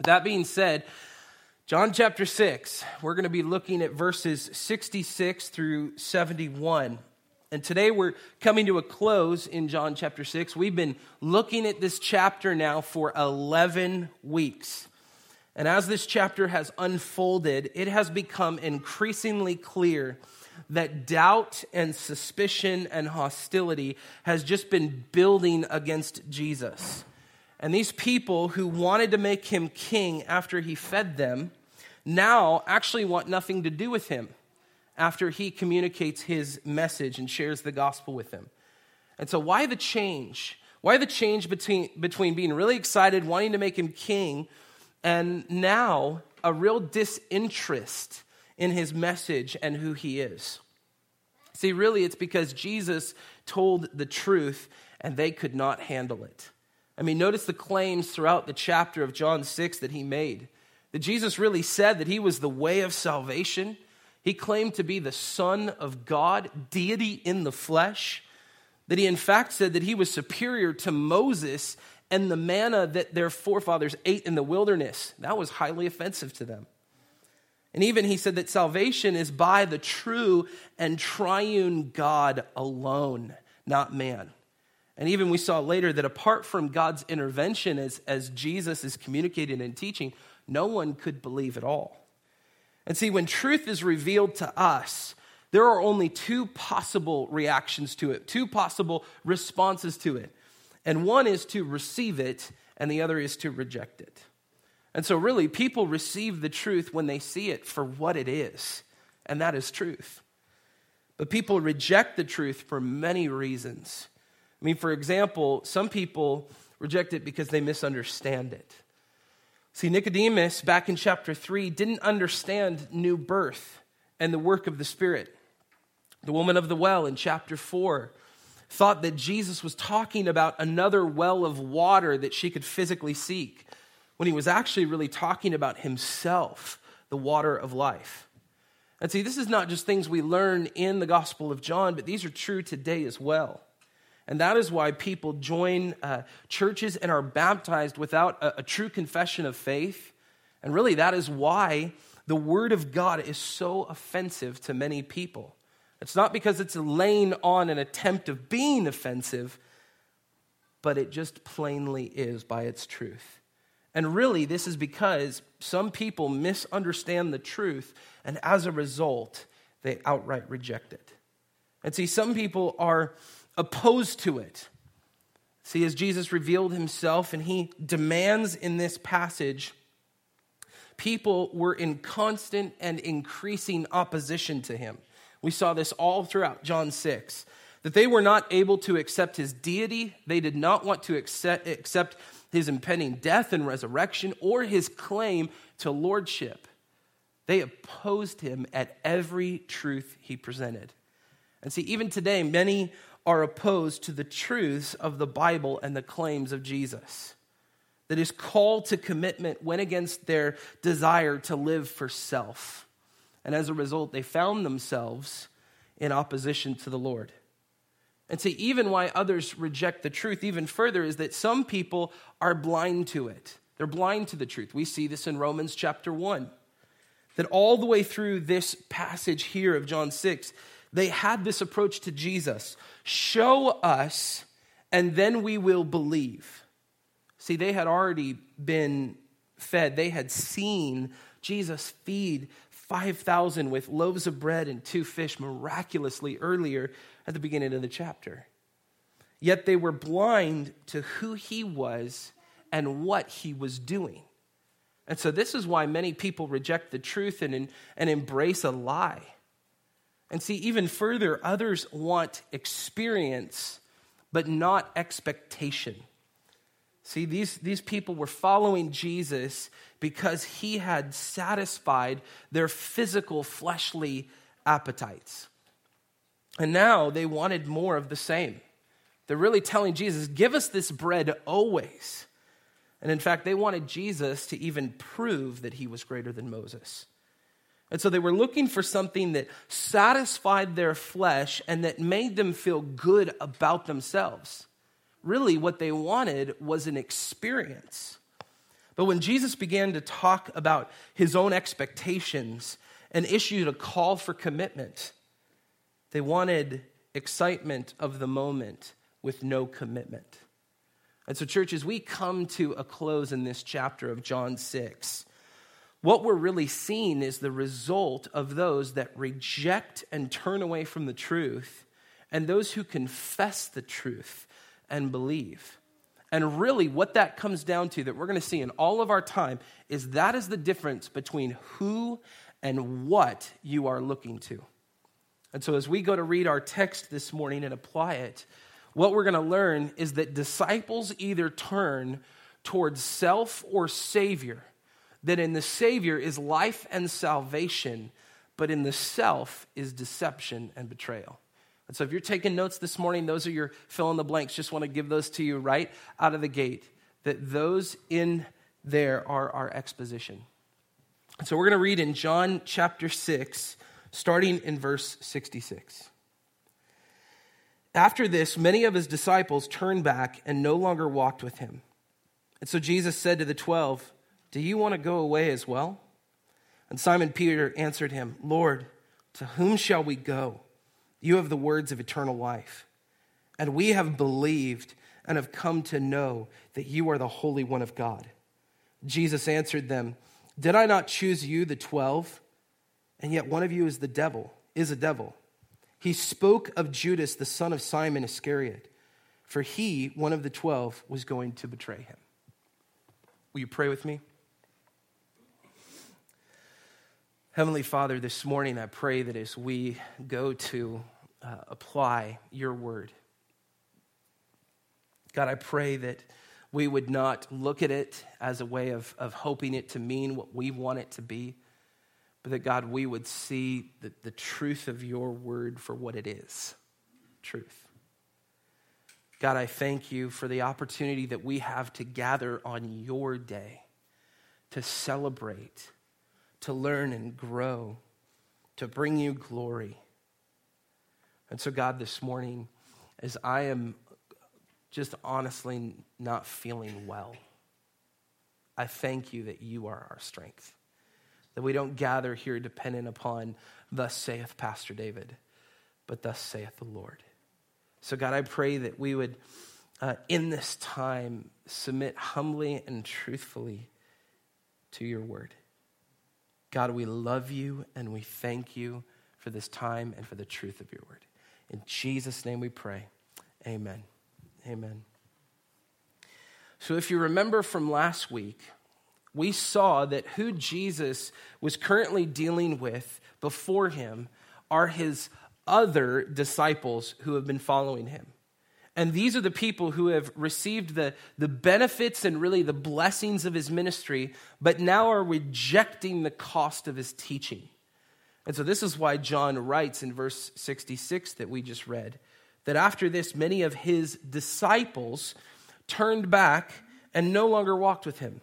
That being said, John chapter 6, we're going to be looking at verses 66 through 71. And today we're coming to a close in John chapter 6. We've been looking at this chapter now for 11 weeks. And as this chapter has unfolded, it has become increasingly clear that doubt and suspicion and hostility has just been building against Jesus. And these people who wanted to make him king after he fed them now actually want nothing to do with him after he communicates his message and shares the gospel with them. And so, why the change? Why the change between, between being really excited, wanting to make him king, and now a real disinterest in his message and who he is? See, really, it's because Jesus told the truth and they could not handle it. I mean, notice the claims throughout the chapter of John 6 that he made. That Jesus really said that he was the way of salvation he claimed to be the Son of God, deity in the flesh. That he, in fact, said that he was superior to Moses and the manna that their forefathers ate in the wilderness. That was highly offensive to them. And even he said that salvation is by the true and triune God alone, not man. And even we saw later that apart from God's intervention, as, as Jesus is communicating and teaching, no one could believe at all. And see, when truth is revealed to us, there are only two possible reactions to it, two possible responses to it. And one is to receive it, and the other is to reject it. And so, really, people receive the truth when they see it for what it is, and that is truth. But people reject the truth for many reasons. I mean, for example, some people reject it because they misunderstand it. See, Nicodemus, back in chapter 3, didn't understand new birth and the work of the Spirit. The woman of the well in chapter 4 thought that Jesus was talking about another well of water that she could physically seek, when he was actually really talking about himself, the water of life. And see, this is not just things we learn in the Gospel of John, but these are true today as well. And that is why people join uh, churches and are baptized without a, a true confession of faith. And really, that is why the Word of God is so offensive to many people. It's not because it's laying on an attempt of being offensive, but it just plainly is by its truth. And really, this is because some people misunderstand the truth, and as a result, they outright reject it. And see, some people are opposed to it. See, as Jesus revealed himself and he demands in this passage, people were in constant and increasing opposition to him. We saw this all throughout John 6 that they were not able to accept his deity, they did not want to accept, accept his impending death and resurrection or his claim to lordship. They opposed him at every truth he presented. And see, even today, many are opposed to the truths of the Bible and the claims of Jesus. That his call to commitment went against their desire to live for self. And as a result, they found themselves in opposition to the Lord. And see, even why others reject the truth even further is that some people are blind to it. They're blind to the truth. We see this in Romans chapter 1. That all the way through this passage here of John 6, they had this approach to Jesus show us, and then we will believe. See, they had already been fed, they had seen Jesus feed 5,000 with loaves of bread and two fish miraculously earlier at the beginning of the chapter. Yet they were blind to who he was and what he was doing. And so, this is why many people reject the truth and, and embrace a lie. And see, even further, others want experience, but not expectation. See, these, these people were following Jesus because he had satisfied their physical, fleshly appetites. And now they wanted more of the same. They're really telling Jesus, give us this bread always. And in fact, they wanted Jesus to even prove that he was greater than Moses. And so they were looking for something that satisfied their flesh and that made them feel good about themselves. Really, what they wanted was an experience. But when Jesus began to talk about his own expectations and issued a call for commitment, they wanted excitement of the moment with no commitment. And so, churches, we come to a close in this chapter of John 6, what we're really seeing is the result of those that reject and turn away from the truth and those who confess the truth and believe. And really, what that comes down to, that we're going to see in all of our time, is that is the difference between who and what you are looking to. And so, as we go to read our text this morning and apply it, what we're going to learn is that disciples either turn towards self or Savior, that in the Savior is life and salvation, but in the self is deception and betrayal. And so, if you're taking notes this morning, those are your fill in the blanks. Just want to give those to you right out of the gate, that those in there are our exposition. And so, we're going to read in John chapter 6, starting in verse 66. After this, many of his disciples turned back and no longer walked with him. And so Jesus said to the twelve, Do you want to go away as well? And Simon Peter answered him, Lord, to whom shall we go? You have the words of eternal life. And we have believed and have come to know that you are the Holy One of God. Jesus answered them, Did I not choose you, the twelve? And yet one of you is the devil, is a devil. He spoke of Judas, the son of Simon Iscariot, for he, one of the twelve, was going to betray him. Will you pray with me? Heavenly Father, this morning I pray that as we go to uh, apply your word, God, I pray that we would not look at it as a way of, of hoping it to mean what we want it to be but that God, we would see the, the truth of your word for what it is truth. God, I thank you for the opportunity that we have to gather on your day, to celebrate, to learn and grow, to bring you glory. And so, God, this morning, as I am just honestly not feeling well, I thank you that you are our strength that we don't gather here dependent upon, thus saith Pastor David, but thus saith the Lord. So, God, I pray that we would, uh, in this time, submit humbly and truthfully to your word. God, we love you and we thank you for this time and for the truth of your word. In Jesus' name we pray. Amen. Amen. So, if you remember from last week, we saw that who Jesus was currently dealing with before him are his other disciples who have been following him. And these are the people who have received the, the benefits and really the blessings of his ministry, but now are rejecting the cost of his teaching. And so, this is why John writes in verse 66 that we just read that after this, many of his disciples turned back and no longer walked with him.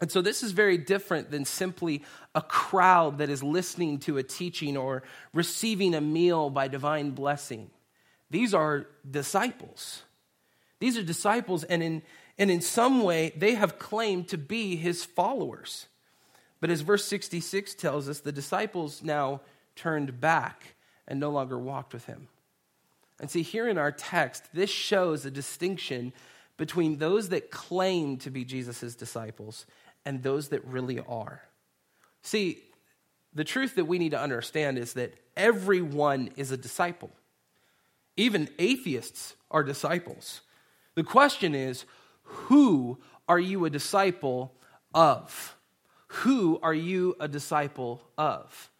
And so, this is very different than simply a crowd that is listening to a teaching or receiving a meal by divine blessing. These are disciples. These are disciples, and in, and in some way, they have claimed to be his followers. But as verse 66 tells us, the disciples now turned back and no longer walked with him. And see, here in our text, this shows a distinction between those that claim to be Jesus' disciples and those that really are. See, the truth that we need to understand is that everyone is a disciple. Even atheists are disciples. The question is, who are you a disciple of? Who are you a disciple of?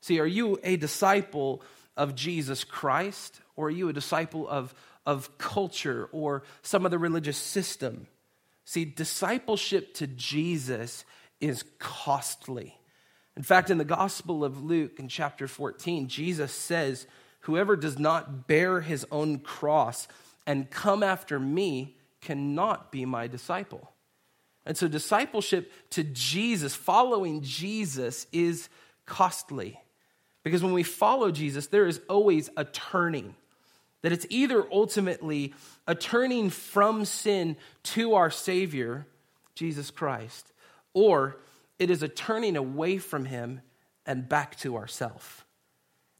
See, are you a disciple of Jesus Christ, or are you a disciple of, of culture or some other religious system? See, discipleship to Jesus is costly. In fact, in the Gospel of Luke, in chapter 14, Jesus says, Whoever does not bear his own cross and come after me cannot be my disciple. And so, discipleship to Jesus, following Jesus, is costly. Because when we follow Jesus, there is always a turning. That it's either ultimately a turning from sin to our Savior, Jesus Christ, or it is a turning away from him and back to ourself.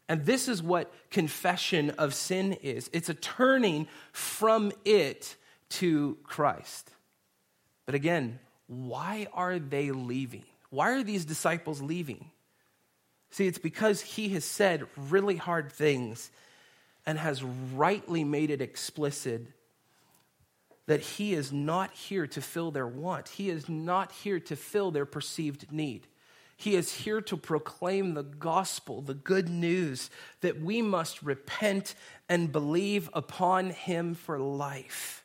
And this is what confession of sin is it's a turning from it to Christ. But again, why are they leaving? Why are these disciples leaving? See, it's because he has said really hard things and has rightly made it explicit that he is not here to fill their want. He is not here to fill their perceived need. He is here to proclaim the gospel, the good news that we must repent and believe upon him for life.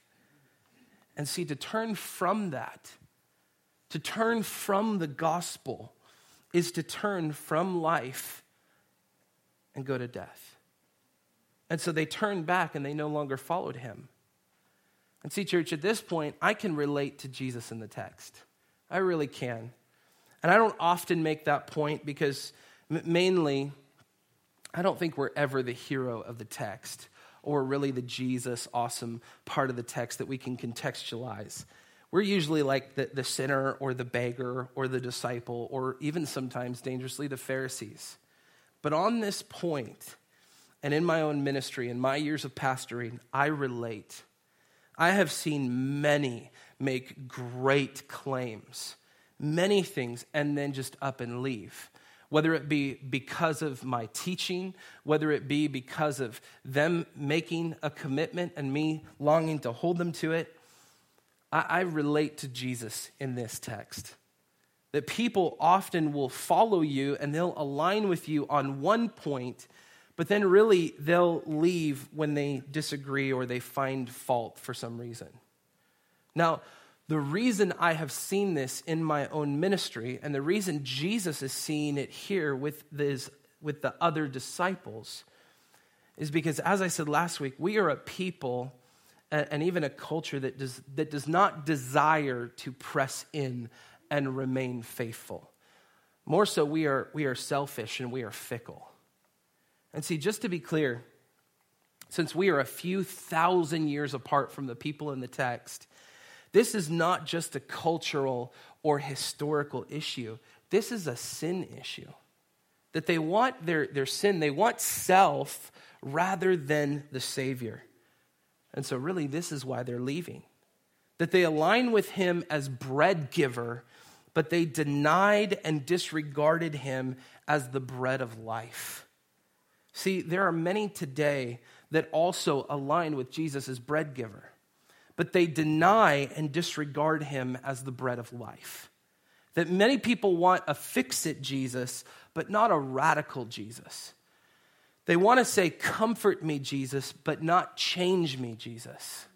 And see, to turn from that, to turn from the gospel, is to turn from life and go to death. And so they turned back and they no longer followed him. And see, church, at this point, I can relate to Jesus in the text. I really can. And I don't often make that point because mainly, I don't think we're ever the hero of the text or really the Jesus awesome part of the text that we can contextualize. We're usually like the, the sinner or the beggar or the disciple or even sometimes dangerously the Pharisees. But on this point, and in my own ministry, in my years of pastoring, I relate. I have seen many make great claims many things and then just up and leave. Whether it be because of my teaching, whether it be because of them making a commitment and me longing to hold them to it, I, I relate to Jesus in this text. That people often will follow you and they'll align with you on one point, but then really they'll leave when they disagree or they find fault for some reason. Now, the reason I have seen this in my own ministry, and the reason Jesus is seeing it here with, this, with the other disciples, is because, as I said last week, we are a people and even a culture that does, that does not desire to press in and remain faithful. More so, we are, we are selfish and we are fickle. And see, just to be clear, since we are a few thousand years apart from the people in the text, this is not just a cultural or historical issue, this is a sin issue. That they want their, their sin, they want self rather than the Savior. And so, really, this is why they're leaving. That they align with Him as bread giver, but they denied and disregarded Him as the bread of life. See, there are many today that also align with Jesus as bread giver but they deny and disregard him as the bread of life. That many people want a fix it Jesus, but not a radical Jesus. They want to say, Comfort me, Jesus, but not change me, Jesus.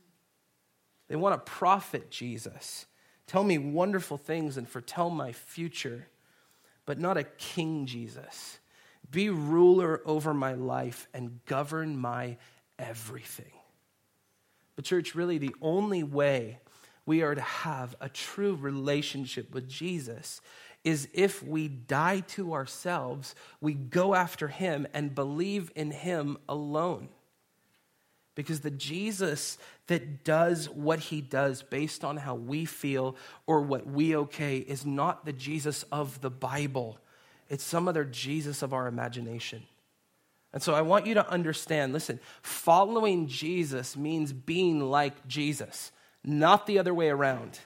They want a prophet, Jesus. Tell me wonderful things and foretell my future, but not a king, Jesus. Be ruler over my life and govern my everything. But, church, really, the only way we are to have a true relationship with Jesus is if we die to ourselves, we go after Him and believe in Him alone. Because the Jesus that does what he does based on how we feel or what we okay is not the Jesus of the Bible. It's some other Jesus of our imagination. And so I want you to understand listen, following Jesus means being like Jesus, not the other way around.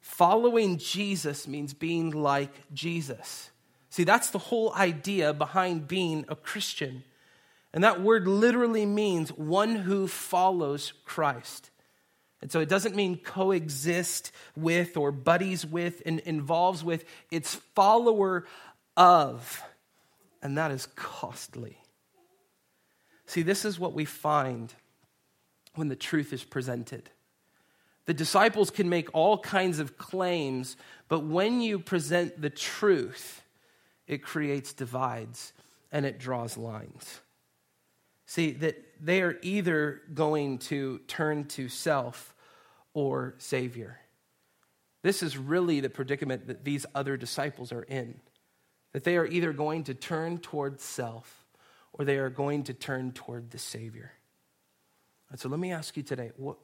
Following Jesus means being like Jesus. See, that's the whole idea behind being a Christian. And that word literally means one who follows Christ. And so it doesn't mean coexist with or buddies with and involves with, it's follower of. And that is costly. See, this is what we find when the truth is presented. The disciples can make all kinds of claims, but when you present the truth, it creates divides and it draws lines. See, that they are either going to turn to self or Savior. This is really the predicament that these other disciples are in. That they are either going to turn towards self or they are going to turn toward the Savior. And so let me ask you today what,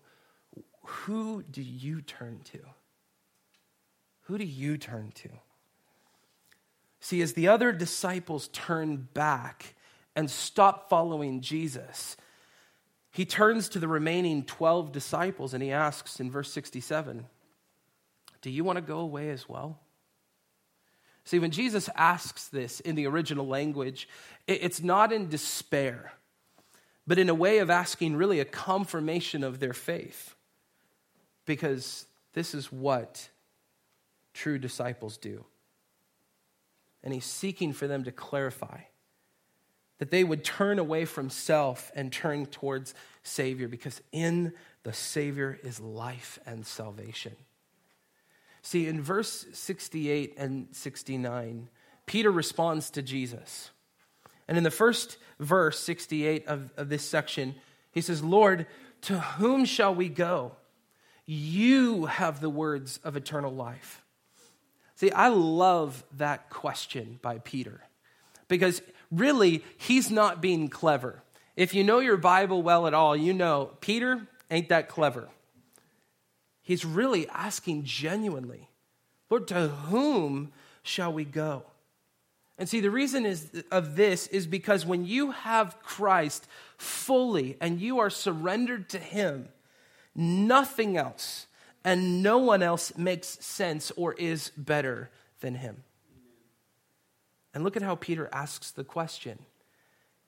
who do you turn to? who do you turn to? See, as the other disciples turn back and stop following Jesus, he turns to the remaining 12 disciples and he asks in verse 67 Do you want to go away as well? See, when Jesus asks this in the original language, it's not in despair, but in a way of asking really a confirmation of their faith. Because this is what true disciples do. And he's seeking for them to clarify that they would turn away from self and turn towards Savior, because in the Savior is life and salvation. See, in verse 68 and 69, Peter responds to Jesus. And in the first verse, 68 of, of this section, he says, Lord, to whom shall we go? You have the words of eternal life. See, I love that question by Peter because really, he's not being clever. If you know your Bible well at all, you know Peter ain't that clever. He's really asking genuinely, Lord, to whom shall we go? And see, the reason is, of this is because when you have Christ fully and you are surrendered to Him, nothing else and no one else makes sense or is better than Him. And look at how Peter asks the question.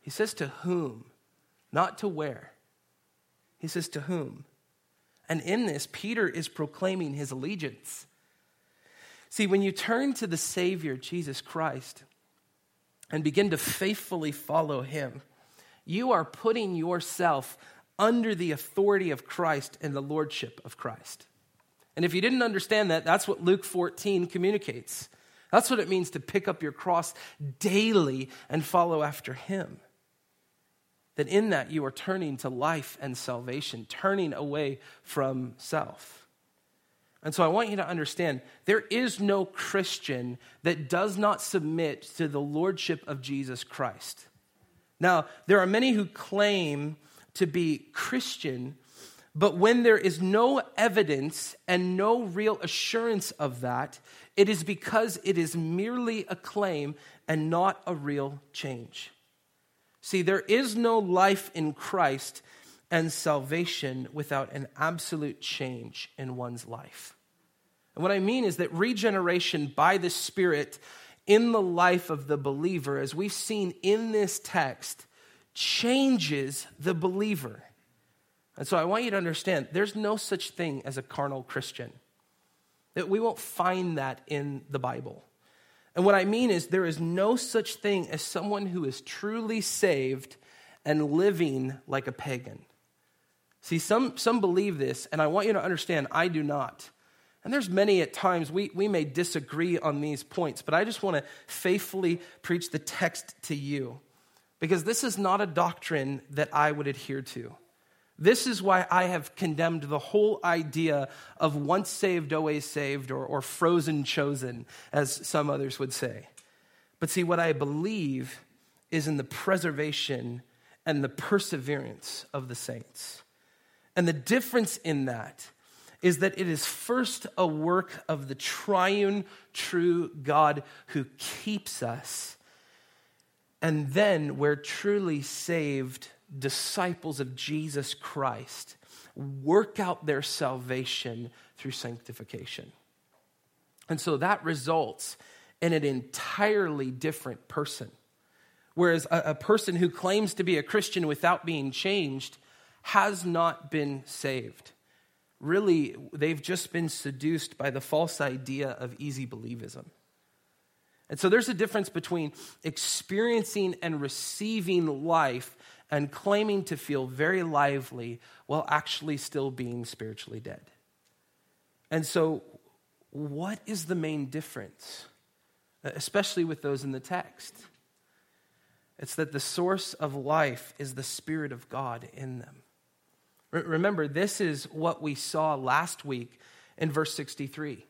He says, To whom? Not to where. He says, To whom? And in this, Peter is proclaiming his allegiance. See, when you turn to the Savior, Jesus Christ, and begin to faithfully follow him, you are putting yourself under the authority of Christ and the lordship of Christ. And if you didn't understand that, that's what Luke 14 communicates. That's what it means to pick up your cross daily and follow after Him. That in that you are turning to life and salvation, turning away from self. And so I want you to understand there is no Christian that does not submit to the lordship of Jesus Christ. Now, there are many who claim to be Christian, but when there is no evidence and no real assurance of that, it is because it is merely a claim and not a real change. See, there is no life in Christ and salvation without an absolute change in one's life. And what I mean is that regeneration by the Spirit in the life of the believer, as we've seen in this text, changes the believer. And so I want you to understand there's no such thing as a carnal Christian. That we won't find that in the Bible. And what I mean is, there is no such thing as someone who is truly saved and living like a pagan. See, some, some believe this, and I want you to understand, I do not. And there's many at times we, we may disagree on these points, but I just want to faithfully preach the text to you because this is not a doctrine that I would adhere to. This is why I have condemned the whole idea of once saved, always saved, or, or frozen chosen, as some others would say. But see, what I believe is in the preservation and the perseverance of the saints. And the difference in that is that it is first a work of the triune, true God who keeps us. And then we're truly saved disciples of Jesus Christ work out their salvation through sanctification. And so that results in an entirely different person. Whereas a, a, person who claims to be a Christian without being changed has not been saved. Really, they've just been seduced by the false idea of easy believism. And so there's a difference between experiencing and receiving life and claiming to feel very lively while actually still being spiritually dead. And so, what is the main difference, uh, especially with those in the text? It's that the source of life is the Spirit of God in them. Remember, this is what we saw last week in verse 63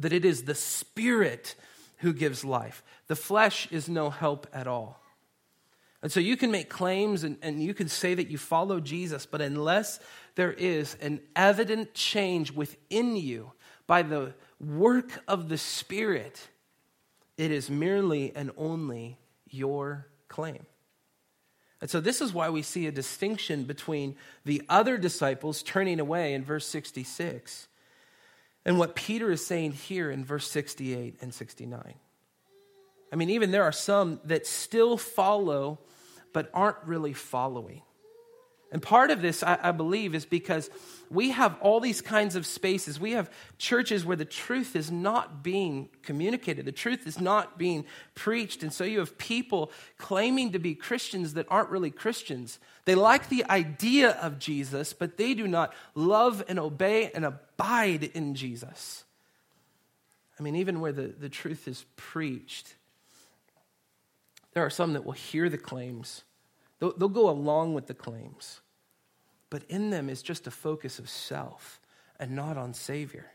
that it is the Spirit who gives life. The flesh is no help at all. And so you can make claims and, and you can say that you follow Jesus, but unless there is an evident change within you by the work of the Spirit, it is merely and only your claim. And so, this is why we see a distinction between the other disciples turning away in verse 66 and what Peter is saying here in verse 68 and 69. I mean, even there are some that still follow, but aren't really following. And part of this, I, I, believe, is because we have all these kinds of spaces. We have churches where the truth is not being communicated, the truth is not being preached. And so you have people claiming to be Christians that aren't really Christians. They like the idea of Jesus, but they do not love and obey and abide in Jesus. I mean, even where the, the truth is preached, there are some that will hear the claims They'll, they'll go along with the claims, but in them is just a focus of self and not on Savior.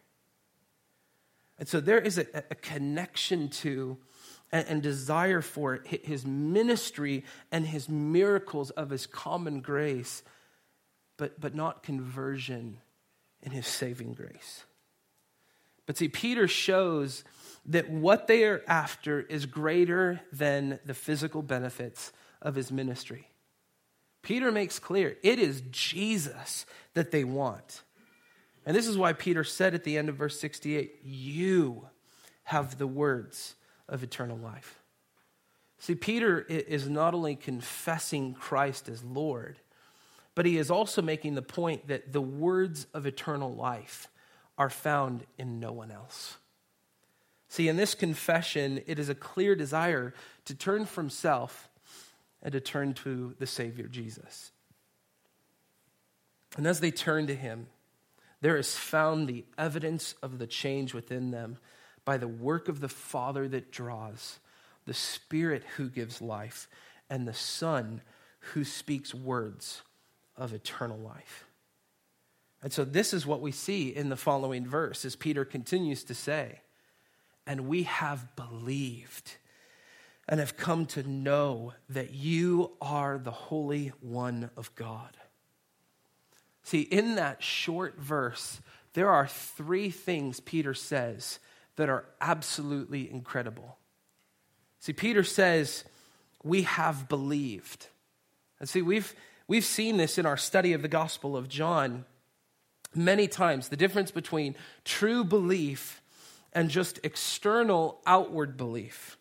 And so there is a, a connection to and, and, desire for his ministry and his miracles of his common grace, but, but not conversion in his saving grace. But see, Peter shows that what they are after is greater than the physical benefits of his ministry. Peter makes clear it is Jesus that they want. And this is why Peter said at the end of verse 68 You have the words of eternal life. See, Peter is not only confessing Christ as Lord, but he is also making the point that the words of eternal life are found in no one else. See, in this confession, it is a clear desire to turn from self and to turn to the Savior Jesus. And as they turn to him, there is found the evidence of the change within them by the work of the Father that draws, the Spirit who gives life, and the Son who speaks words of eternal life. And so, this is what we see in the following verse as Peter continues to say, And we have believed and have come to know that you are the Holy One of God. See, in that short verse, there are three things Peter says that are absolutely incredible. See, Peter says, We have believed. And see, we've, we've seen this in our study of the Gospel of John many times the difference between true belief and just external outward belief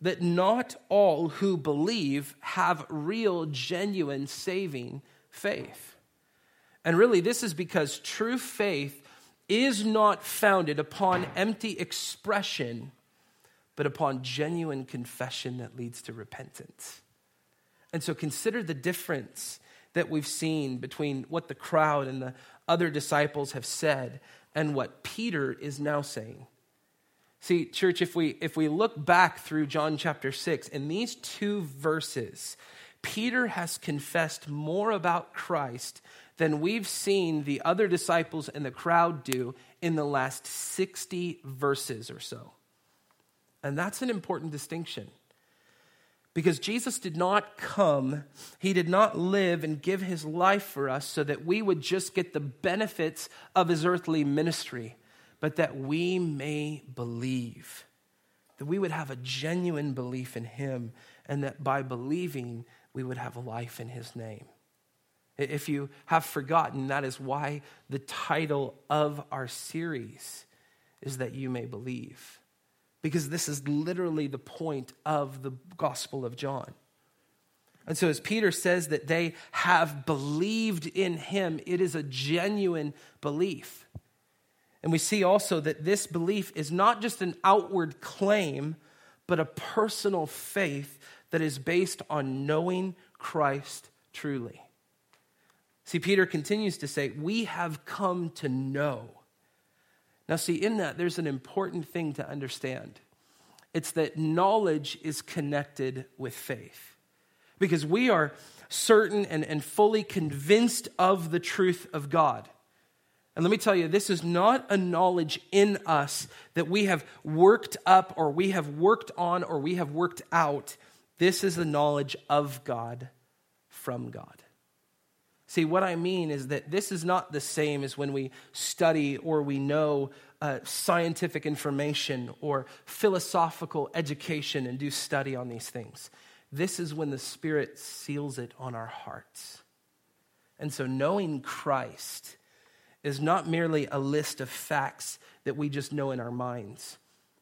that not all who believe have real, genuine, saving faith. And really, this is because true faith is not founded upon empty expression, but upon genuine confession that leads to repentance. And so consider the difference that we've seen between what the crowd and the other disciples have said and what Peter is now saying. See, church, if we if we look back through John chapter 6, in these two verses, Peter has confessed more about Christ than we've seen the other disciples and the crowd do in the last 60 verses or so. And that's an important distinction. Because Jesus did not come, he did not live and give his life for us so that we would just get the benefits of his earthly ministry but that we may believe, that we would have a genuine belief in Him, and that by believing, we would have life in His name. If you have forgotten, that is why the title of our series is that you may believe. Because this is literally the point of the Gospel of John. And so, as Peter says that they have believed in him, it is a genuine belief. And we see also that this belief is not just an outward claim, but a personal faith that is based on knowing Christ truly. See, Peter continues to say, We have come to know. Now, see, in that, there's an important thing to understand it's that knowledge is connected with faith. Because we are certain and, and fully convinced of the truth of God. And let me tell you, this is not a knowledge in us that we have worked up or we have worked on or we have worked out. This is the knowledge of God from God. See, what I mean is that this is not the same as when we study or we know uh, scientific information or philosophical education and do study on these things. This is when the Spirit seals it on our hearts. And so, knowing Christ is not merely a list of facts that we just know in our minds.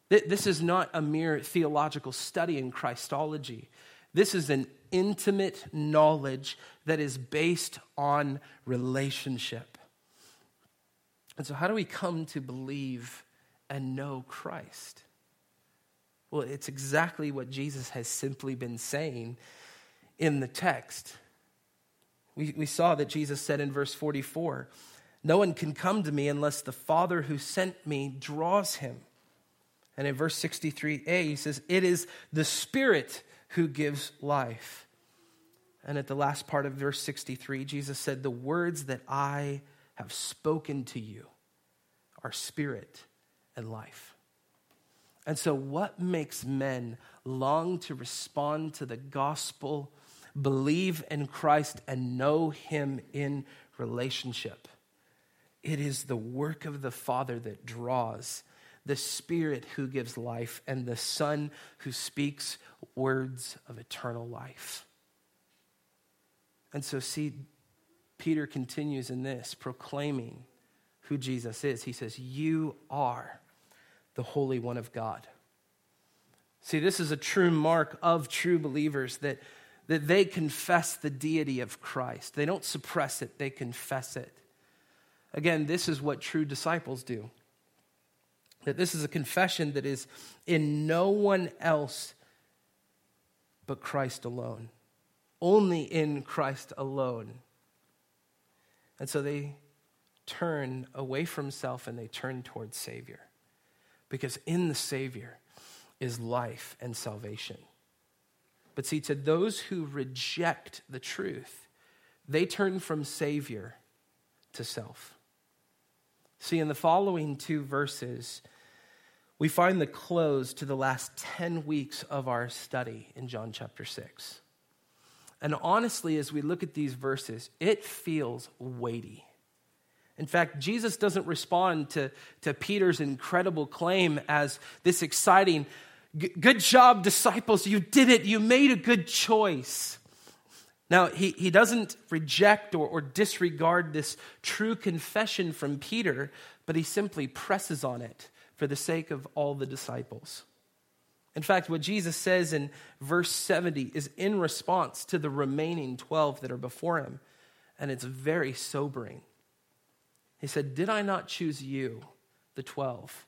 This is not a mere theological study in Christology. This is an intimate knowledge that is based on relationship. And so, how do we come to believe and know Christ? Well, it's exactly what Jesus has simply been saying in the text. We, we saw that Jesus said in verse 44 No one can come to me unless the Father who sent me draws him. And in verse 63a, he says, It is the Spirit who gives life. And at the last part of verse 63, Jesus said, The words that I have spoken to you are spirit and life. And so, what makes men long to respond to the gospel, believe in Christ, and know him in relationship? It is the work of the Father that draws, the Spirit who gives life, and the Son who speaks words of eternal life. And so, see, Peter continues in this, proclaiming who Jesus is. He says, You are the Holy One of God. See, this is a true mark of true believers that, that they confess the deity of Christ. They don't suppress it, they confess it. Again, this is what true disciples do. That this is a confession that is in no one else but Christ alone only in Christ alone. And so they turn away from self and they turn towards Savior. Because in the Savior is life and salvation. But see, to those who reject the truth, they turn from Savior to self. See, in the following two verses, we find the close to the last 10 weeks of our study in John chapter 6. And honestly, as we look at these verses, it feels weighty. In fact, Jesus doesn't respond to, to Peter's incredible claim as this exciting, good job, disciples, you did it, you made a good choice. Now, he, he doesn't reject or, or disregard this true confession from Peter, but he simply presses on it for the sake of all the disciples. In fact, what Jesus says in verse 70 is in response to the remaining 12 that are before him, and it's very sobering. He said, Did I not choose you, the 12,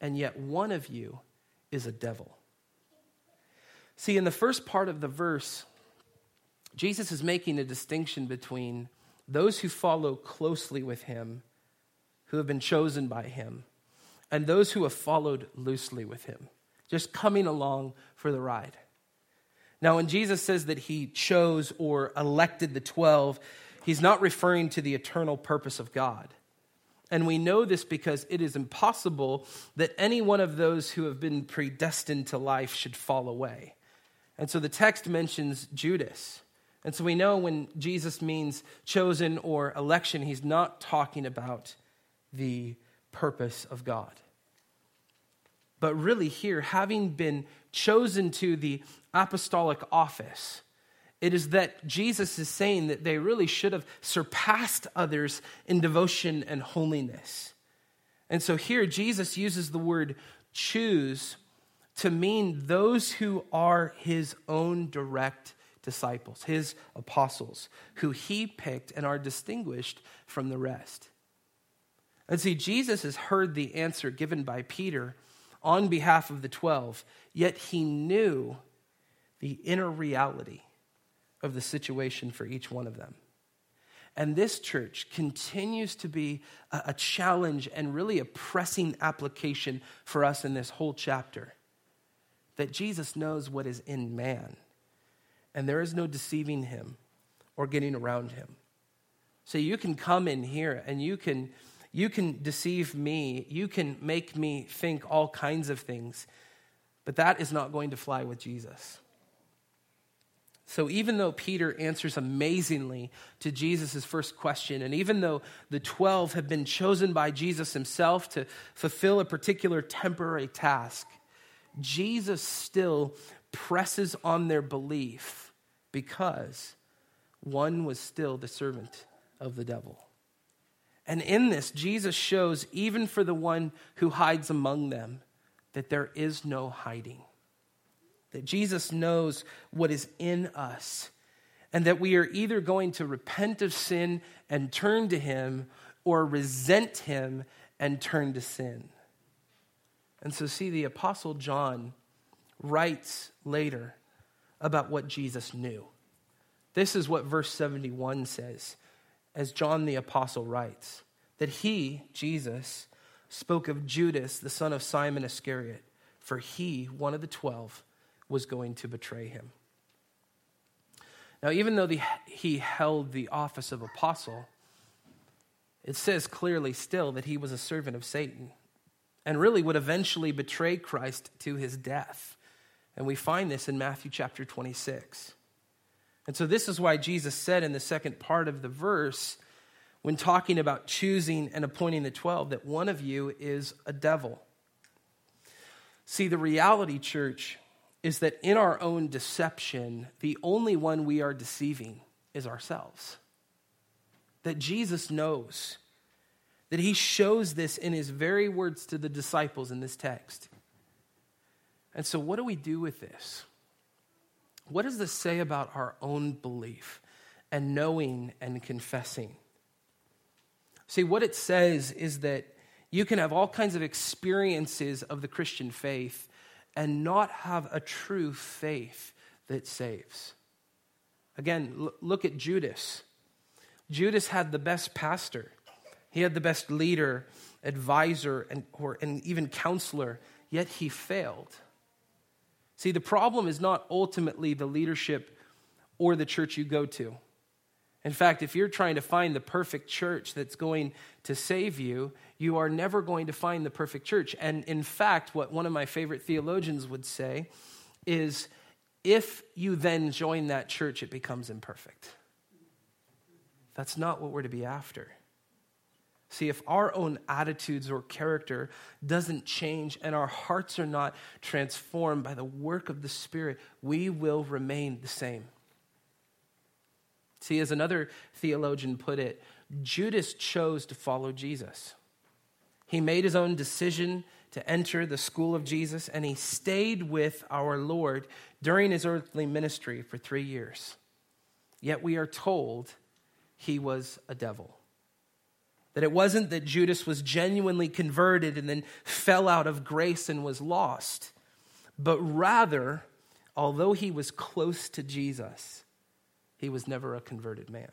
and yet one of you is a devil? See, in the first part of the verse, Jesus is making a distinction between those who follow closely with him, who have been chosen by him, and those who have followed loosely with him just coming along for the ride. Now, when Jesus says that he chose or elected the 12, he's not referring to the eternal purpose of God. And we know this because it is impossible that any one of those who have been predestined to life should fall away. And so the text mentions Judas. And so we know when Jesus means chosen or election, he's not talking about the purpose of God. But really, here, having been chosen to the apostolic office, it is that Jesus is saying that they really should have surpassed others in devotion and holiness. And so here, Jesus uses the word choose to mean those who are his own direct disciples, his apostles, who he picked and are distinguished from the rest. And see, Jesus has heard the answer given by Peter on behalf of the 12, yet he knew the inner reality of the situation for each one of them. And this church continues to be a, challenge and really a pressing application for us in this whole chapter. That Jesus knows what is in man, and there is no deceiving him or getting around him. So you can come in here and you can you can deceive me. You can make me think all kinds of things. But that is not going to fly with Jesus. So, even though Peter answers amazingly to Jesus' first question, and even though the 12 have been chosen by Jesus himself to fulfill a particular temporary task, Jesus still presses on their belief because one was still the servant of the devil. And in this, Jesus shows, even for the one who hides among them, that there is no hiding that Jesus knows what is in us, and that we are either going to repent of sin and turn to Him or resent Him and turn to sin. And so, see, the Apostle John writes later about what Jesus knew. This is what verse 71 says, as John the Apostle writes that he, Jesus, spoke of Judas, the son of Simon Iscariot, for he, one of the twelve, was going to betray him. Now, even though the, he held the office of apostle, it says clearly still that he was a servant of Satan and really would eventually betray Christ to his death. And we find this in Matthew chapter 26. And so, this is why Jesus said in the second part of the verse, when talking about choosing and appointing the 12, that one of you is a devil. See, the reality, church, is that in our own deception, the only one we are deceiving is ourselves. That Jesus knows, that he shows this in his very words to the disciples in this text. And so, what do we do with this? What does this say about our own belief and knowing and confessing? See, what it says is that you can have all kinds of experiences of the Christian faith and not have a true faith that saves. Again, look at Judas. Judas had the best pastor, he had the best leader, advisor, and, or, and even counselor, yet he failed. See, the problem is not ultimately the leadership or the church you go to. In fact, if you're trying to find the perfect church that's going to save you, you are never going to find the perfect church. And in fact, what one of my favorite theologians would say is if you then join that church, it becomes imperfect. That's not what we're to be after. See, if our own attitudes or character doesn't change and our hearts are not transformed by the work of the Spirit, we will remain the same. See, as another theologian put it, Judas chose to follow Jesus. He made his own decision to enter the school of Jesus, and he stayed with our Lord during his earthly ministry for three years. Yet we are told he was a devil. That it wasn't that Judas was genuinely converted and then fell out of grace and was lost, but rather, although he was close to Jesus, he was never a converted man.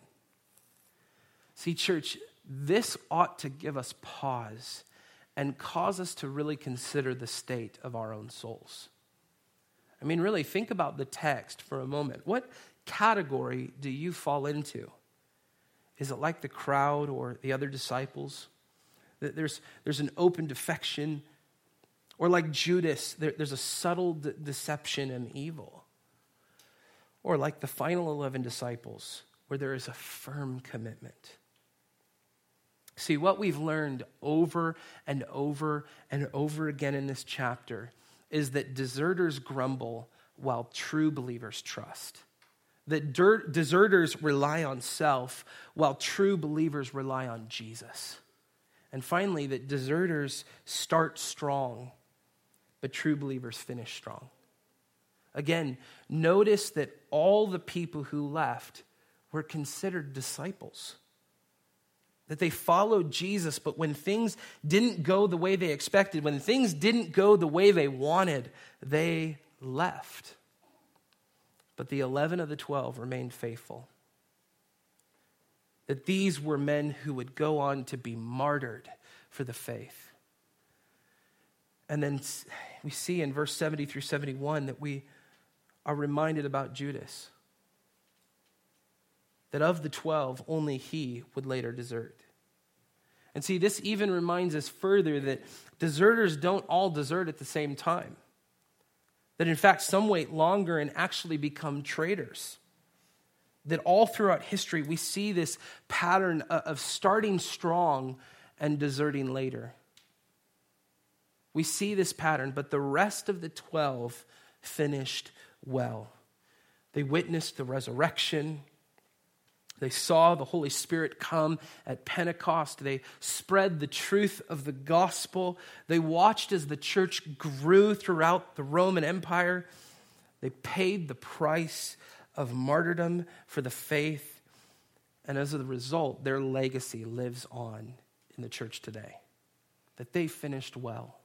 See, church, this ought to give us pause and cause us to really consider the state of our own souls. I mean, really, think about the text for a moment. What category do you fall into? Is it like the crowd or the other disciples? There's, there's an open defection. Or like Judas, there, there's a subtle de- deception and evil. Or like the final 11 disciples, where there is a firm commitment. See, what we've learned over and over and over again in this chapter is that deserters grumble while true believers trust. That deserters rely on self while true believers rely on Jesus. And finally, that deserters start strong, but true believers finish strong. Again, notice that all the people who left were considered disciples. That they followed Jesus, but when things didn't go the way they expected, when things didn't go the way they wanted, they left. But the 11 of the 12 remained faithful. That these were men who would go on to be martyred for the faith. And then we see in verse 70 through 71 that we are reminded about Judas. That of the 12, only he would later desert. And see, this even reminds us further that deserters don't all desert at the same time. That in fact, some wait longer and actually become traitors. that all throughout history we see this pattern of starting strong and deserting later. We see this pattern, but the rest of the 12 finished well. They witnessed the resurrection. They saw the Holy Spirit come at Pentecost. They spread the truth of the gospel. They watched as the church grew throughout the Roman Empire. They paid the price of martyrdom for the faith. And as a result, their legacy lives on in the church today. That they finished well.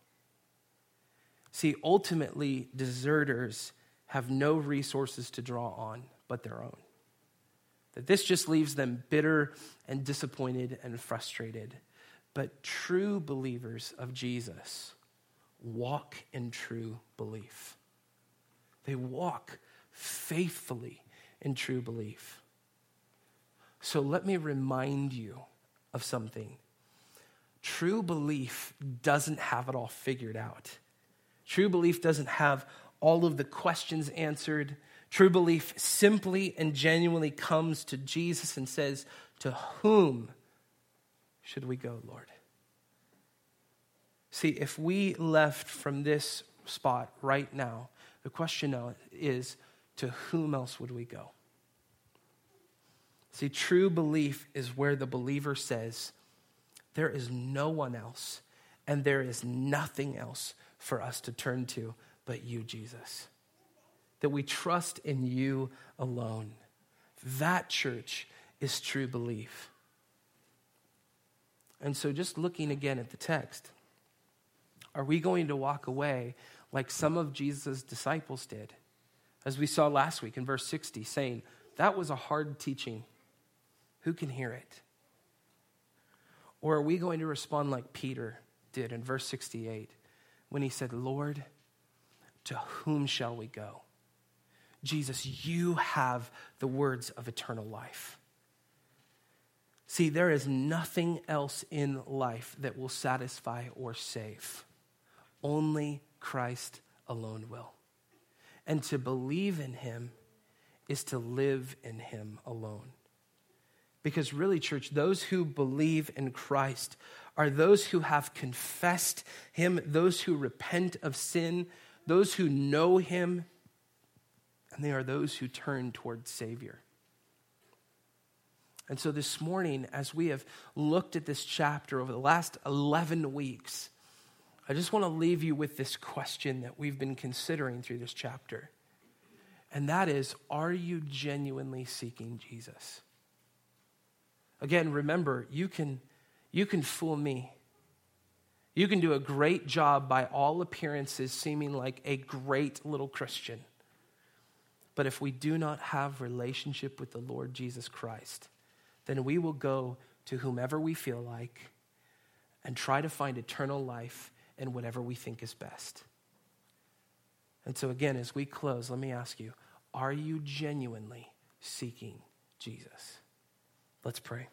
See, ultimately, deserters have no resources to draw on but their own. That this just leaves them bitter and disappointed and frustrated. But true believers of Jesus walk in true belief. They walk faithfully in true belief. So let me remind you of something. True belief doesn't have it all figured out. True belief doesn't have all of the questions answered. True belief simply and genuinely comes to Jesus and says, To whom should we go, Lord? See, if we left from this spot right now, the question now is, To whom else would we go? See, true belief is where the believer says, There is no one else, and there is nothing else for us to turn to but you, Jesus. That we trust in you alone. That, church, is true belief. And so, just looking again at the text, are we going to walk away like some of Jesus' disciples did? As we saw last week in verse 60, saying, That was a hard teaching. Who can hear it? Or are we going to respond like Peter did in verse 68 when he said, Lord, to whom shall we go? Jesus, you have the words of eternal life. See, there is nothing else in life that will satisfy or save. Only Christ alone will. And to believe in him is to live in him alone. Because really, church, those who believe in Christ are those who have confessed him, those who repent of sin, those who know him, and they are those who turn towards Savior. And so this morning, as we have looked at this chapter over the last 11 weeks, I just want to leave you with this question that we've been considering through this chapter. And that is Are you genuinely seeking Jesus? Again, remember, you can, you can fool me. You can do a great job by all appearances, seeming like a great little Christian. But if we do not have relationship with the Lord Jesus Christ, then we will go to whomever we feel like and try to find eternal life in whatever we think is best. And so, again, as we close, let me ask you are you genuinely seeking Jesus? Let's pray.